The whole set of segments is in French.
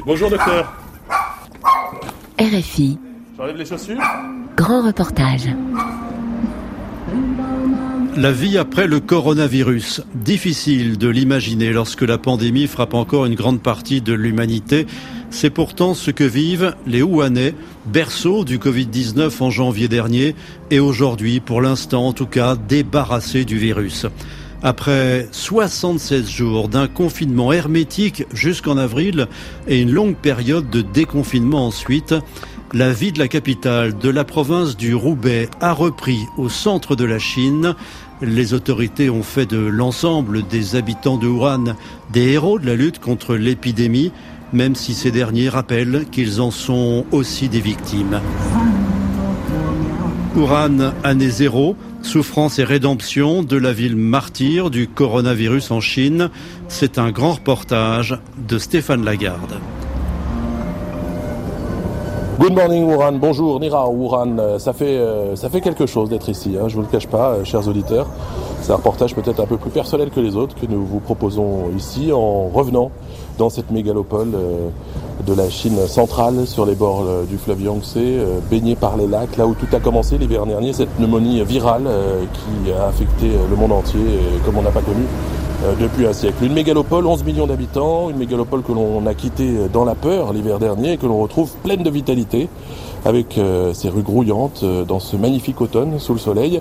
Bonjour docteur. RFI. J'enlève les chaussures Grand reportage. La vie après le coronavirus. Difficile de l'imaginer lorsque la pandémie frappe encore une grande partie de l'humanité. C'est pourtant ce que vivent les Wuhanais, berceau du Covid-19 en janvier dernier et aujourd'hui, pour l'instant en tout cas, débarrassés du virus. Après 76 jours d'un confinement hermétique jusqu'en avril et une longue période de déconfinement ensuite, la vie de la capitale de la province du Roubaix a repris au centre de la Chine. Les autorités ont fait de l'ensemble des habitants de Wuhan des héros de la lutte contre l'épidémie, même si ces derniers rappellent qu'ils en sont aussi des victimes. Wuhan, année zéro, souffrance et rédemption de la ville martyre du coronavirus en Chine. C'est un grand reportage de Stéphane Lagarde. Good morning Wuhan, bonjour Nira Wuhan, euh, ça fait, euh, ça fait quelque chose d'être ici, hein, je vous le cache pas, euh, chers auditeurs. C'est un reportage peut-être un peu plus personnel que les autres que nous vous proposons ici en revenant dans cette mégalopole de la Chine centrale sur les bords du fleuve Yangtze, baignée par les lacs, là où tout a commencé l'hiver dernier, cette pneumonie virale qui a affecté le monde entier comme on n'a pas connu euh, depuis un siècle. Une mégalopole, 11 millions d'habitants, une mégalopole que l'on a quittée dans la peur l'hiver dernier et que l'on retrouve pleine de vitalité avec euh, ses rues grouillantes euh, dans ce magnifique automne sous le soleil,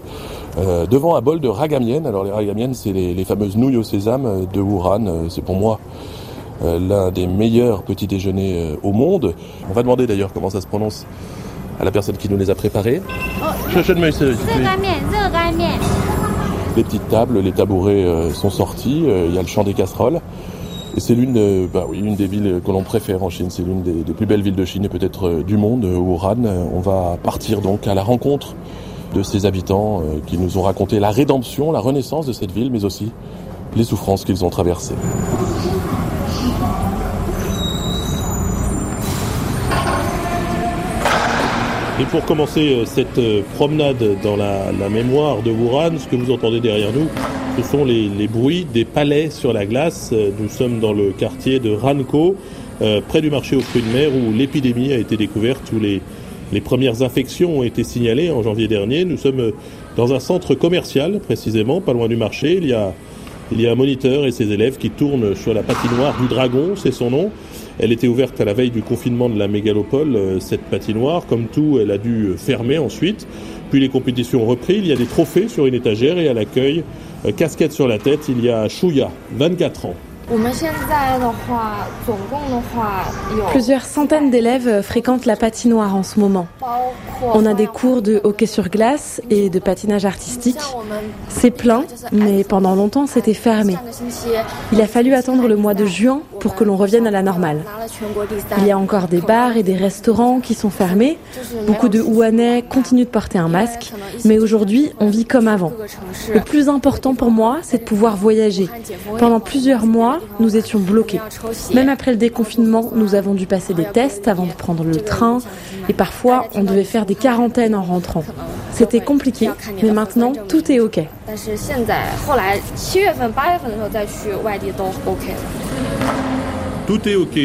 devant un bol de ragamiennes. Alors les ragamiennes, c'est les, fameuses nouilles au sésame de Wuhan. c'est pour moi l'un des meilleurs petits déjeuners au monde. On va demander d'ailleurs comment ça se prononce à la personne qui nous les a préparés. Oh, les petites tables, les tabourets euh, sont sortis, euh, il y a le champ des casseroles. Et c'est l'une euh, bah oui, une des villes que l'on préfère en Chine. C'est l'une des, plus belles villes de Chine et peut-être du monde, Wuhan. On va partir donc à la rencontre de ses habitants qui nous ont raconté la rédemption, la renaissance de cette ville, mais aussi les souffrances qu'ils ont traversées. Et pour commencer euh, cette euh, promenade dans la, mémoire de Wuhan, ce que vous entendez derrière nous, ce sont les, bruits des palais sur la glace. Euh, nous sommes dans le quartier de Ranko, près du marché aux fruits de mer, où l'épidémie a été découverte, où les, les premières infections ont été signalées en janvier dernier. Nous sommes dans un centre commercial, précisément, pas loin du marché. Il y a, il y a un moniteur et ses élèves qui tournent sur la patinoire du Dragon, c'est son nom. Elle était ouverte à la veille du confinement de la mégalopole, euh, cette patinoire. Comme tout, elle a dû fermer ensuite. Puis les compétitions ont repris. Il y a des trophées sur une étagère et à l'accueil, euh, casquette sur la tête, il y a Chouya, 24 ans. Plusieurs centaines d'élèves fréquentent la patinoire en ce moment. On a des cours de hockey sur glace et de patinage artistique. C'est plein, mais pendant longtemps c'était fermé. Il a fallu attendre le mois de juin pour que l'on revienne à la normale. Il y a encore des bars et des restaurants qui sont fermés. Beaucoup de Wuhanais continuent de porter un masque, mais aujourd'hui on vit comme avant. Le plus important pour moi, c'est de pouvoir voyager. Pendant plusieurs mois, nous étions bloqués. Même après le déconfinement, nous avons dû passer des tests avant de prendre le train et parfois on devait faire des quarantaines en rentrant. C'était compliqué, mais maintenant tout est OK. Tout est OK.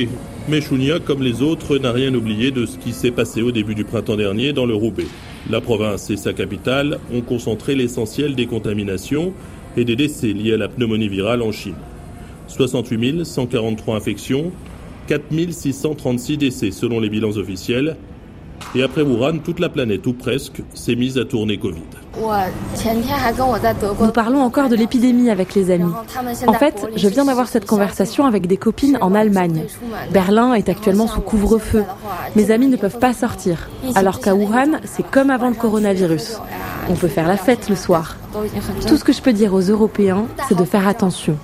Mais Chounia, comme les autres, n'a rien oublié de ce qui s'est passé au début du printemps dernier dans le Roubaix. La province et sa capitale ont concentré l'essentiel des contaminations et des décès liés à la pneumonie virale en Chine. 68 143 infections, 4 636 décès selon les bilans officiels. Et après Wuhan, toute la planète, ou presque, s'est mise à tourner Covid. Nous parlons encore de l'épidémie avec les amis. En fait, je viens d'avoir cette conversation avec des copines en Allemagne. Berlin est actuellement sous couvre-feu. Mes amis ne peuvent pas sortir. Alors qu'à Wuhan, c'est comme avant le coronavirus. On peut faire la fête le soir. Tout ce que je peux dire aux Européens, c'est de faire attention.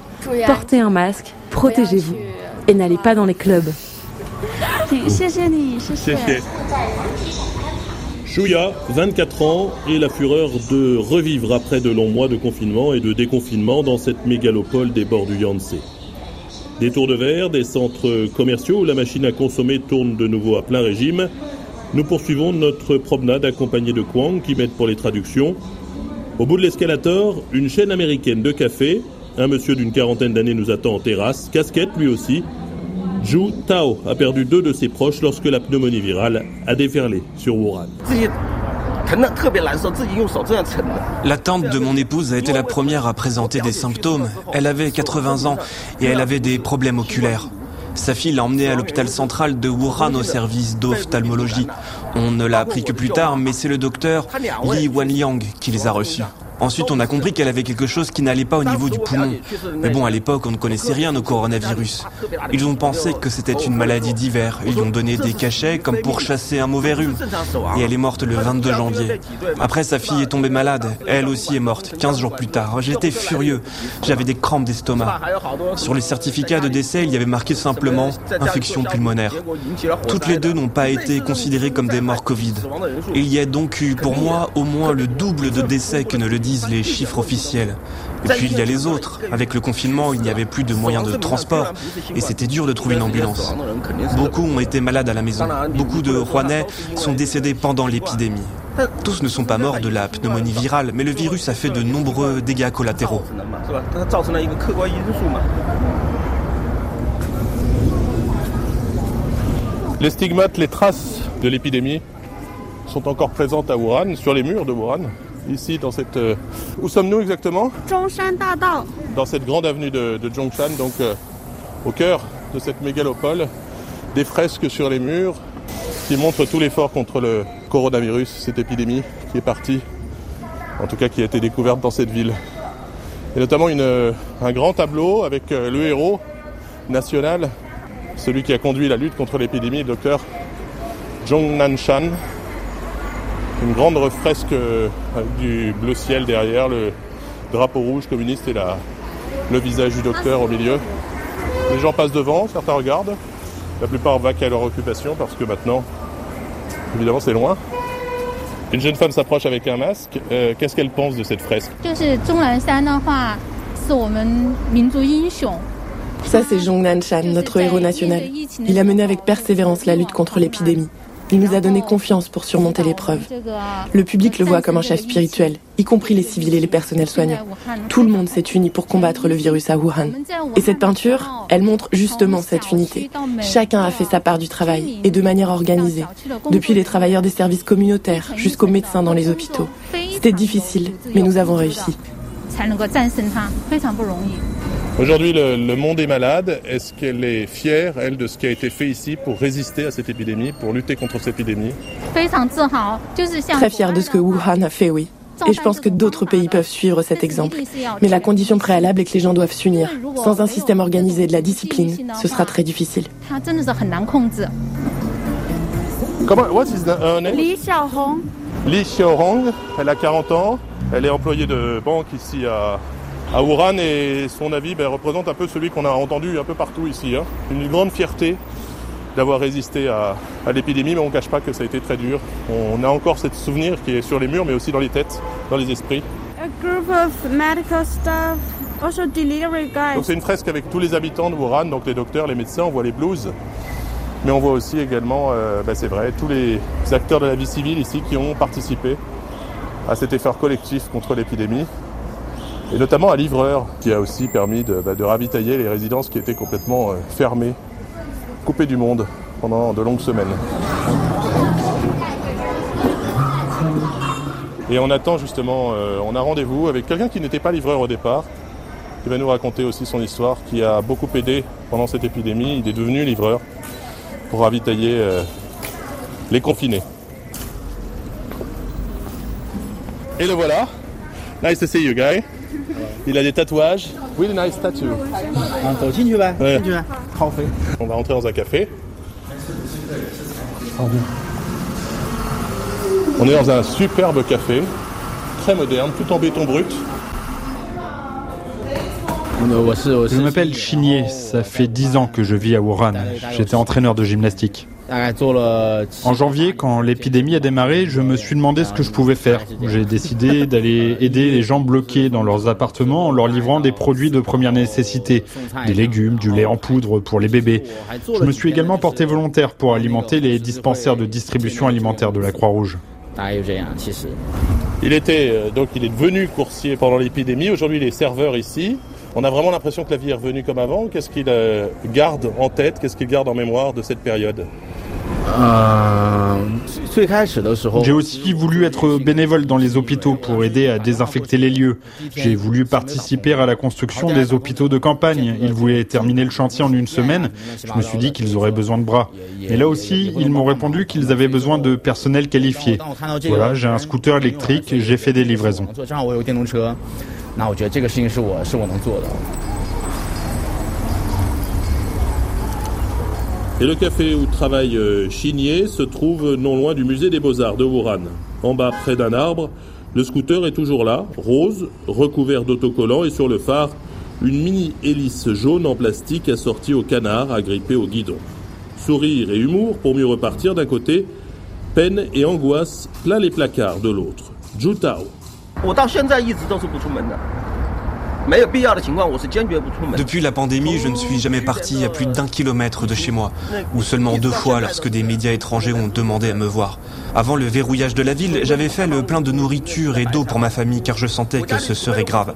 Portez un masque, protégez-vous et n'allez pas dans les clubs. Chouya, 24 ans, et la fureur de revivre après de longs mois de confinement et de déconfinement dans cette mégalopole des bords du Yangtze. Des tours de verre, des centres commerciaux où la machine à consommer tourne de nouveau à plein régime. Nous poursuivons notre promenade accompagnée de Kwang qui m'aide pour les traductions. Au bout de l'escalator, une chaîne américaine de café un monsieur d'une quarantaine d'années nous attend en terrasse, casquette lui aussi. Zhu Tao a perdu deux de ses proches lorsque la pneumonie virale a déferlé sur Wuhan. La tante de mon épouse a été la première à présenter des symptômes. Elle avait 80 ans et elle avait des problèmes oculaires. Sa fille l'a emmenée à l'hôpital central de Wuhan au service d'ophtalmologie. On ne l'a appris que plus tard, mais c'est le docteur Li Wanliang qui les a reçus. Ensuite, on a compris qu'elle avait quelque chose qui n'allait pas au niveau du poumon. Mais bon, à l'époque, on ne connaissait rien au coronavirus. Ils ont pensé que c'était une maladie d'hiver. Ils lui ont donné des cachets comme pour chasser un mauvais rhume. Et elle est morte le 22 janvier. Après, sa fille est tombée malade. Elle aussi est morte, 15 jours plus tard. J'étais furieux. J'avais des crampes d'estomac. Sur les certificats de décès, il y avait marqué simplement infection pulmonaire. Toutes les deux n'ont pas été considérées comme des morts Covid. Il y a donc eu pour moi au moins le double de décès que ne le dit les chiffres officiels. Et puis il y a les autres. Avec le confinement, il n'y avait plus de moyens de transport et c'était dur de trouver une ambulance. Beaucoup ont été malades à la maison. Beaucoup de Rouennais sont décédés pendant l'épidémie. Tous ne sont pas morts de la pneumonie virale, mais le virus a fait de nombreux dégâts collatéraux. Les stigmates, les traces de l'épidémie sont encore présentes à Wuhan, sur les murs de Wuhan ici dans cette... Euh, où sommes-nous exactement? Dans cette grande avenue de, de Zhongshan, donc euh, au cœur de cette mégalopole, des fresques sur les murs qui montrent tout l'effort contre le coronavirus, cette épidémie qui est partie, en tout cas qui a été découverte dans cette ville. Et notamment une, euh, un grand tableau avec le héros national, celui qui a conduit la lutte contre l'épidémie, le docteur Zhong Nanshan, une grande fresque euh, avec du bleu ciel derrière, le drapeau rouge communiste et la, le visage du docteur au milieu. Les gens passent devant, certains regardent, la plupart vaquent à leur occupation parce que maintenant, évidemment, c'est loin. Une jeune femme s'approche avec un masque. Euh, qu'est-ce qu'elle pense de cette fresque? Ça, c'est Zhong Nanshan, notre héros national. Il a mené avec persévérance la lutte contre l'épidémie. Il nous a donné confiance pour surmonter l'épreuve. Le public le voit comme un chef spirituel, y compris les civils et les personnels soignants. Tout le monde s'est uni pour combattre le virus à Wuhan. Et cette peinture, elle montre justement cette unité. Chacun a fait sa part du travail et de manière organisée, depuis les travailleurs des services communautaires jusqu'aux médecins dans les hôpitaux. C'était difficile, mais nous avons réussi. Aujourd'hui, le, monde est malade. Est-ce qu'elle est fière, elle, de ce qui a été fait ici pour résister à cette épidémie, pour lutter contre cette épidémie? Très fière de ce que Wuhan a fait, oui. Et je pense que d'autres pays peuvent suivre cet exemple. Mais la condition préalable est que les gens doivent s'unir. Sans un système organisé de la discipline, ce sera très difficile. Comment, what is the, Li Xiaohong. Li Xiaohong, elle a 40 ans. Elle est employée de banque ici à, à Wuhan et son avis ben, représente un peu celui qu'on a entendu un peu partout ici. Hein. Une grande fierté d'avoir résisté à, l'épidémie, mais on ne cache pas que ça a été très dur. On a encore ce souvenir qui est sur les murs, mais aussi dans les têtes, dans les esprits. Donc c'est une fresque avec tous les habitants de Wuhan, donc les docteurs, les médecins, on voit les blues. Mais on voit aussi également, euh, ben, c'est vrai, tous les acteurs de la vie civile ici qui ont participé à cet effort collectif contre l'épidémie et notamment un livreur qui a aussi permis de, bah, ravitailler les résidences qui étaient complètement euh, fermées, coupées du monde pendant de longues semaines. Et on attend justement, euh, on a rendez-vous avec quelqu'un qui n'était pas livreur au départ, qui va nous raconter aussi son histoire, qui a beaucoup aidé pendant cette épidémie. Il est devenu livreur pour ravitailler euh, les confinés. Et le voilà. Nice to see you, guy. Il a des tatouages. Really nice tattoo. On va rentrer dans un café. On est dans un superbe café, très moderne, tout en béton brut. Je m'appelle Chinier, ça fait 10 ans que je vis à Wuhan. J'étais entraîneur de gymnastique. En janvier, quand l'épidémie a démarré, je me suis demandé ce que je pouvais faire. J'ai décidé d'aller aider les gens bloqués dans leurs appartements en leur livrant des produits de première nécessité, des légumes, du lait en poudre pour les bébés. Je me suis également porté volontaire pour alimenter les dispensaires de distribution alimentaire de la Croix-Rouge. Il était euh, donc il est devenu coursier pendant l'épidémie. Aujourd'hui, il est serveur ici. On a vraiment l'impression que la vie est revenue comme avant. Qu'est-ce qu'il euh, garde en tête, qu'est-ce qu'il garde en mémoire de cette période? Euh, J'ai aussi voulu être bénévole dans les hôpitaux pour aider à désinfecter les lieux. J'ai voulu participer à la construction des hôpitaux de campagne. Ils voulaient terminer le chantier en une semaine. Je me suis dit qu'ils auraient besoin de bras. Et là aussi, ils m'ont répondu qu'ils avaient besoin de personnel qualifié. Voilà, j'ai un scooter électrique, j'ai fait des livraisons. Et le café où travaille euh, Chinier se trouve non loin du musée des beaux-arts de Wuhan. En bas, près d'un arbre, le scooter est toujours là, rose, recouvert d'autocollants et sur le phare, une mini hélice jaune en plastique assortie au canard agrippé au guidon. Sourire et humour pour mieux repartir d'un côté, peine et angoisse plein les placards de l'autre. Depuis la pandémie, je ne suis jamais parti à plus d'un kilomètre de chez moi, ou seulement deux fois lorsque des médias étrangers ont demandé à me voir. Avant le verrouillage de la ville, j'avais fait le plein de nourriture et d'eau pour ma famille car je sentais que ce serait grave.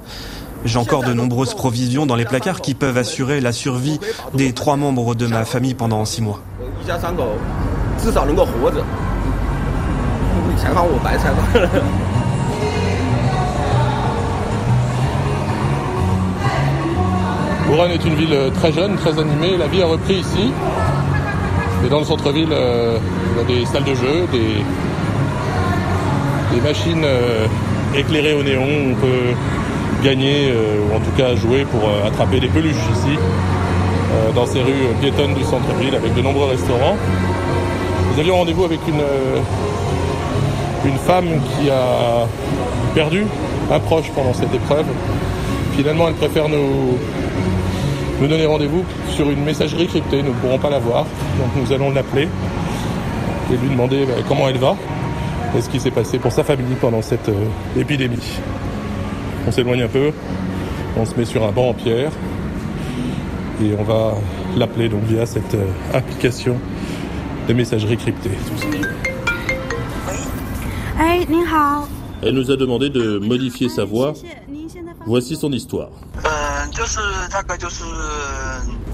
J'ai encore de nombreuses provisions dans les placards qui peuvent assurer la survie des trois membres de ma famille pendant six mois. Wuhan est une ville euh, très jeune, très animée. La vie a repris ici. Et dans le centre-ville, euh, il y a des salles de jeu, des, machines euh, éclairées au néon. On peut gagner, ou en tout cas jouer pour attraper des peluches ici, dans ces rues piétonnes du centre-ville, avec de nombreux restaurants. Nous avions rendez-vous avec une, une femme qui a perdu un proche pendant cette épreuve. Finalement, elle préfère nous, nous donner rendez-vous sur une messagerie cryptée. Nous ne pourrons pas la voir, donc nous allons l'appeler et lui demander bah, comment elle va et ce qui s'est passé pour sa famille pendant cette euh, épidémie. On s'éloigne un peu, on se met sur un banc en pierre et on va l'appeler donc via cette euh, application de messagerie cryptée. Elle nous a demandé de modifier sa voix. Voici son histoire.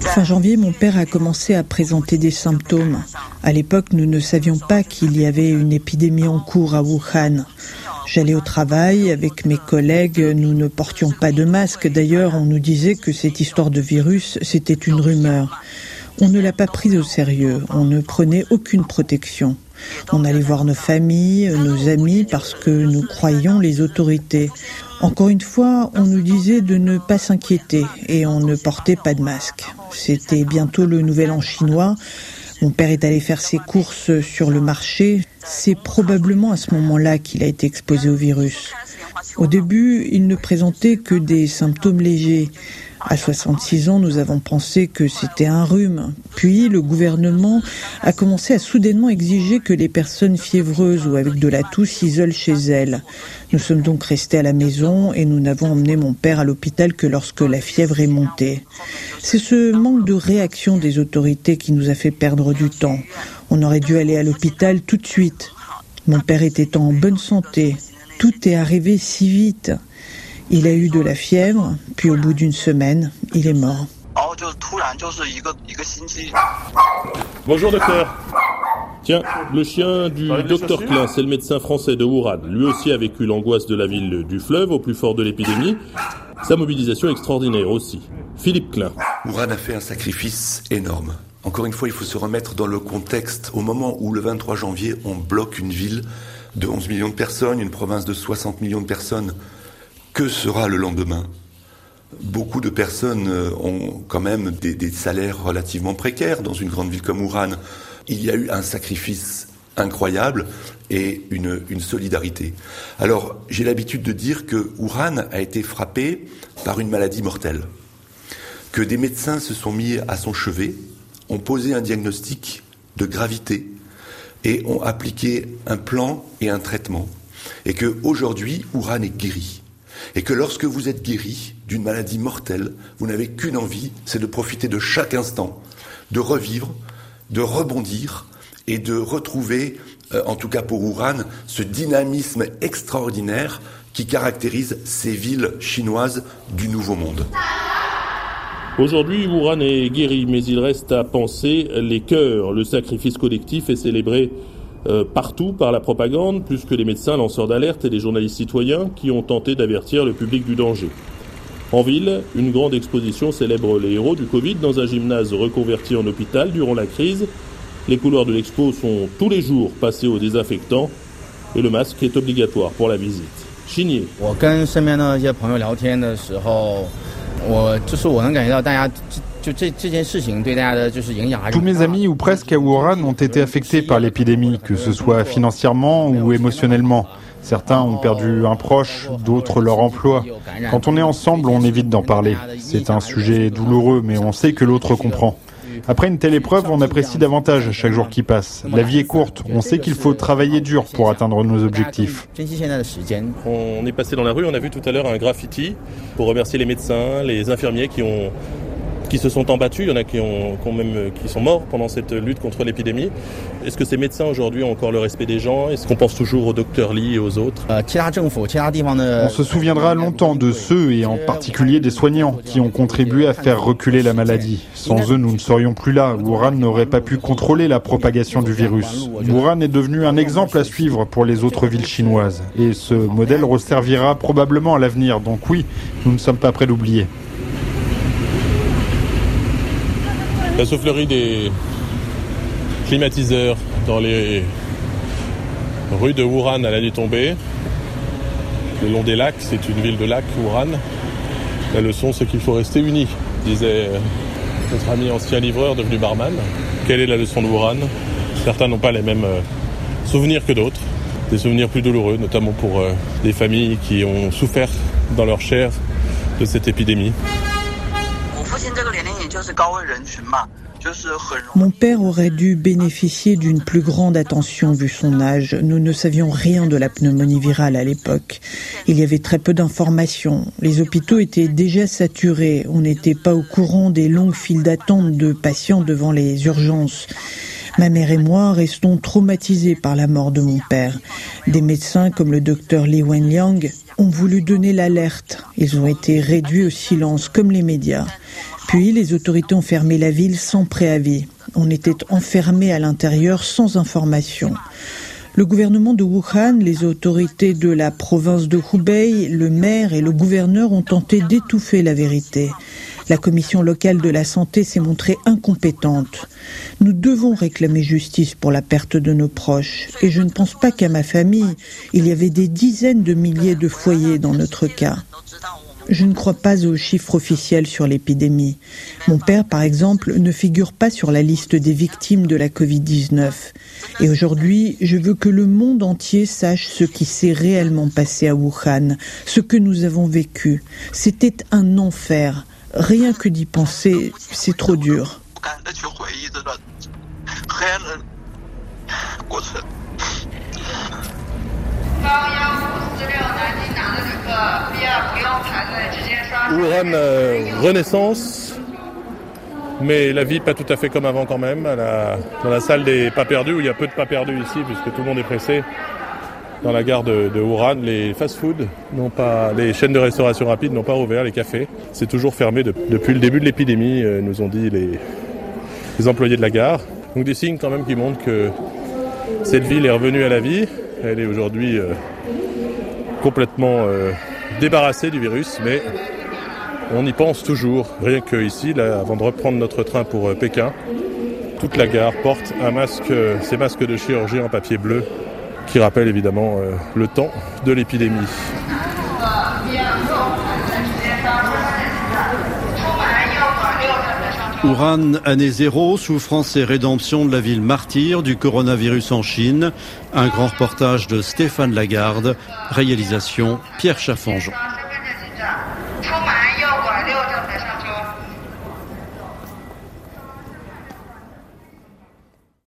Fin janvier, mon père a commencé à présenter des symptômes. À l'époque, nous ne savions pas qu'il y avait une épidémie en cours à Wuhan. J'allais au travail avec mes collègues, nous ne portions pas de masque. D'ailleurs, on nous disait que cette histoire de virus, c'était une rumeur. On ne l'a pas prise au sérieux, on ne prenait aucune protection. On allait voir nos familles, nos amis, parce que nous croyions les autorités. Encore une fois, on nous disait de ne pas s'inquiéter et on ne portait pas de masque. C'était bientôt le nouvel an chinois. Mon père est allé faire ses courses sur le marché. C'est probablement à ce moment-là qu'il a été exposé au virus. Au début, il ne présentait que des symptômes légers. À 66 ans, nous avons pensé que c'était un rhume. Puis le gouvernement a commencé à soudainement exiger que les personnes fiévreuses ou avec de la toux s'isolent chez elles. Nous sommes donc restés à la maison et nous n'avons emmené mon père à l'hôpital que lorsque la fièvre est montée. C'est ce manque de réaction des autorités qui nous a fait perdre du temps. On aurait dû aller à l'hôpital tout de suite. Mon père était en bonne santé. Tout est arrivé si vite. Il a eu de la fièvre, puis au bout d'une semaine, il est mort. Bonjour docteur. Tiens, le chien du docteur Klein, c'est le médecin français de Wuhan. Lui aussi a vécu l'angoisse de la ville du fleuve au plus fort de l'épidémie. Sa mobilisation extraordinaire aussi. Philippe Klein. Wuhan a fait un sacrifice énorme. Encore une fois, il faut se remettre dans le contexte. Au moment où le 23 janvier, on bloque une ville de 11 millions de personnes, une province de 60 millions de personnes que sera le lendemain? Beaucoup de personnes euh, ont quand même des, salaires relativement précaires dans une grande ville comme Wuhan. Il y a eu un sacrifice incroyable et une, solidarité. Alors, j'ai l'habitude de dire que Wuhan a été frappé par une maladie mortelle, que des médecins se sont mis à son chevet, ont posé un diagnostic de gravité et ont appliqué un plan et un traitement, et que aujourd'hui, Wuhan est guéri et que lorsque vous êtes guéri d'une maladie mortelle, vous n'avez qu'une envie, c'est de profiter de chaque instant, de revivre, de rebondir et de retrouver, euh, en tout cas pour Wuhan, ce dynamisme extraordinaire qui caractérise ces villes chinoises du Nouveau Monde. Aujourd'hui, Wuhan est guéri, mais il reste à penser les cœurs. Le sacrifice collectif est célébré euh, partout par la propagande, plus que les médecins lanceurs d'alerte et les journalistes citoyens qui ont tenté d'avertir le public du danger. En ville, une grande exposition célèbre les héros du Covid dans un gymnase reconverti en hôpital durant la crise. Les couloirs de l'expo sont tous les jours passés au désinfectant et le masque est obligatoire pour la visite. Chigné. Tous mes amis ou presque à Wuhan ont été affectés par l'épidémie, que ce soit financièrement ou émotionnellement. Certains ont perdu un proche, d'autres leur emploi. Quand on est ensemble, on évite d'en parler. C'est un sujet douloureux, mais on sait que l'autre comprend. Après une telle épreuve, on apprécie davantage chaque jour qui passe. La vie est courte, on sait qu'il faut travailler dur pour atteindre nos objectifs. On est passé dans la rue, on a vu tout à l'heure un graffiti pour remercier les médecins, les infirmiers qui ont qui se sont embattus, il y en a qui, ont, même, qui sont morts pendant cette lutte contre l'épidémie. Est-ce que ces médecins aujourd'hui ont encore le respect des gens? Est-ce qu'on pense toujours au docteur Lee et aux autres? On se souviendra longtemps de ceux, et en particulier des soignants, qui ont contribué à faire reculer la maladie. Sans eux, nous ne serions plus là. Wuhan n'aurait pas pu contrôler la propagation du virus. Wuhan est devenu un exemple à suivre pour les autres villes chinoises. Et ce modèle resservira probablement à l'avenir. Donc oui, nous ne sommes pas prêts d'oublier. La soufflerie des climatiseurs dans les rues de Wuhan à la nuit tombée. Le long des lacs, c'est une ville de lacs, Wuhan. La leçon, c'est qu'il faut rester unis, disait notre ami ancien livreur devenu barman. Quelle est la leçon de Wuhan? Certains n'ont pas les mêmes euh, souvenirs que d'autres. Des souvenirs plus douloureux, notamment pour euh, des familles qui ont souffert dans leur chair de cette épidémie. Mon père aurait dû bénéficier d'une plus grande attention vu son âge. Nous ne savions rien de la pneumonie virale à l'époque. Il y avait très peu d'informations. Les hôpitaux étaient déjà saturés. On n'était pas au courant des longues files d'attente de patients devant les urgences. Ma mère et moi restons traumatisés par la mort de mon père. Des médecins comme le docteur Li Wenliang ont voulu donner l'alerte. Ils ont été réduits au silence comme les médias. Puis les autorités ont fermé la ville sans préavis. On était enfermés à l'intérieur sans information. Le gouvernement de Wuhan, les autorités de la province de Hubei, le maire et le gouverneur ont tenté d'étouffer la vérité. La commission locale de la santé s'est montrée incompétente. Nous devons réclamer justice pour la perte de nos proches. Et je ne pense pas qu'à ma famille. Il y avait des dizaines de milliers de foyers dans notre cas. Je ne crois pas aux chiffres officiels sur l'épidémie. Mon père, par exemple, ne figure pas sur la liste des victimes de la Covid-19. Et aujourd'hui, je veux que le monde entier sache ce qui s'est réellement passé à Wuhan, ce que nous avons vécu. C'était un enfer. Rien que d'y penser, c'est trop dur. Wuhan Renaissance, mais la vie pas tout à fait comme avant quand même. dans la salle des pas perdus, où il y a peu de pas perdus ici, puisque tout le monde est pressé. Dans la gare de, Wuhan, les fast-food n'ont pas, les chaînes de restauration rapide n'ont pas rouvert, les cafés. C'est toujours fermé depuis le début de l'épidémie, euh, nous ont dit les, les employés de la gare. Donc des signes quand même qui montrent que cette ville est revenue à la vie. Elle est aujourd'hui euh, complètement euh, débarrassée du virus, mais on y pense toujours. Rien que ici, là, avant de reprendre notre train pour euh, Pékin, toute la gare porte un masque, ces masques de chirurgie en papier bleu, qui rappellent évidemment le temps de l'épidémie. Ouran, année zéro, souffrance et rédemption de la ville martyre du coronavirus en Chine. Un grand reportage de Stéphane Lagarde, réalisation Pierre Chaffanjon.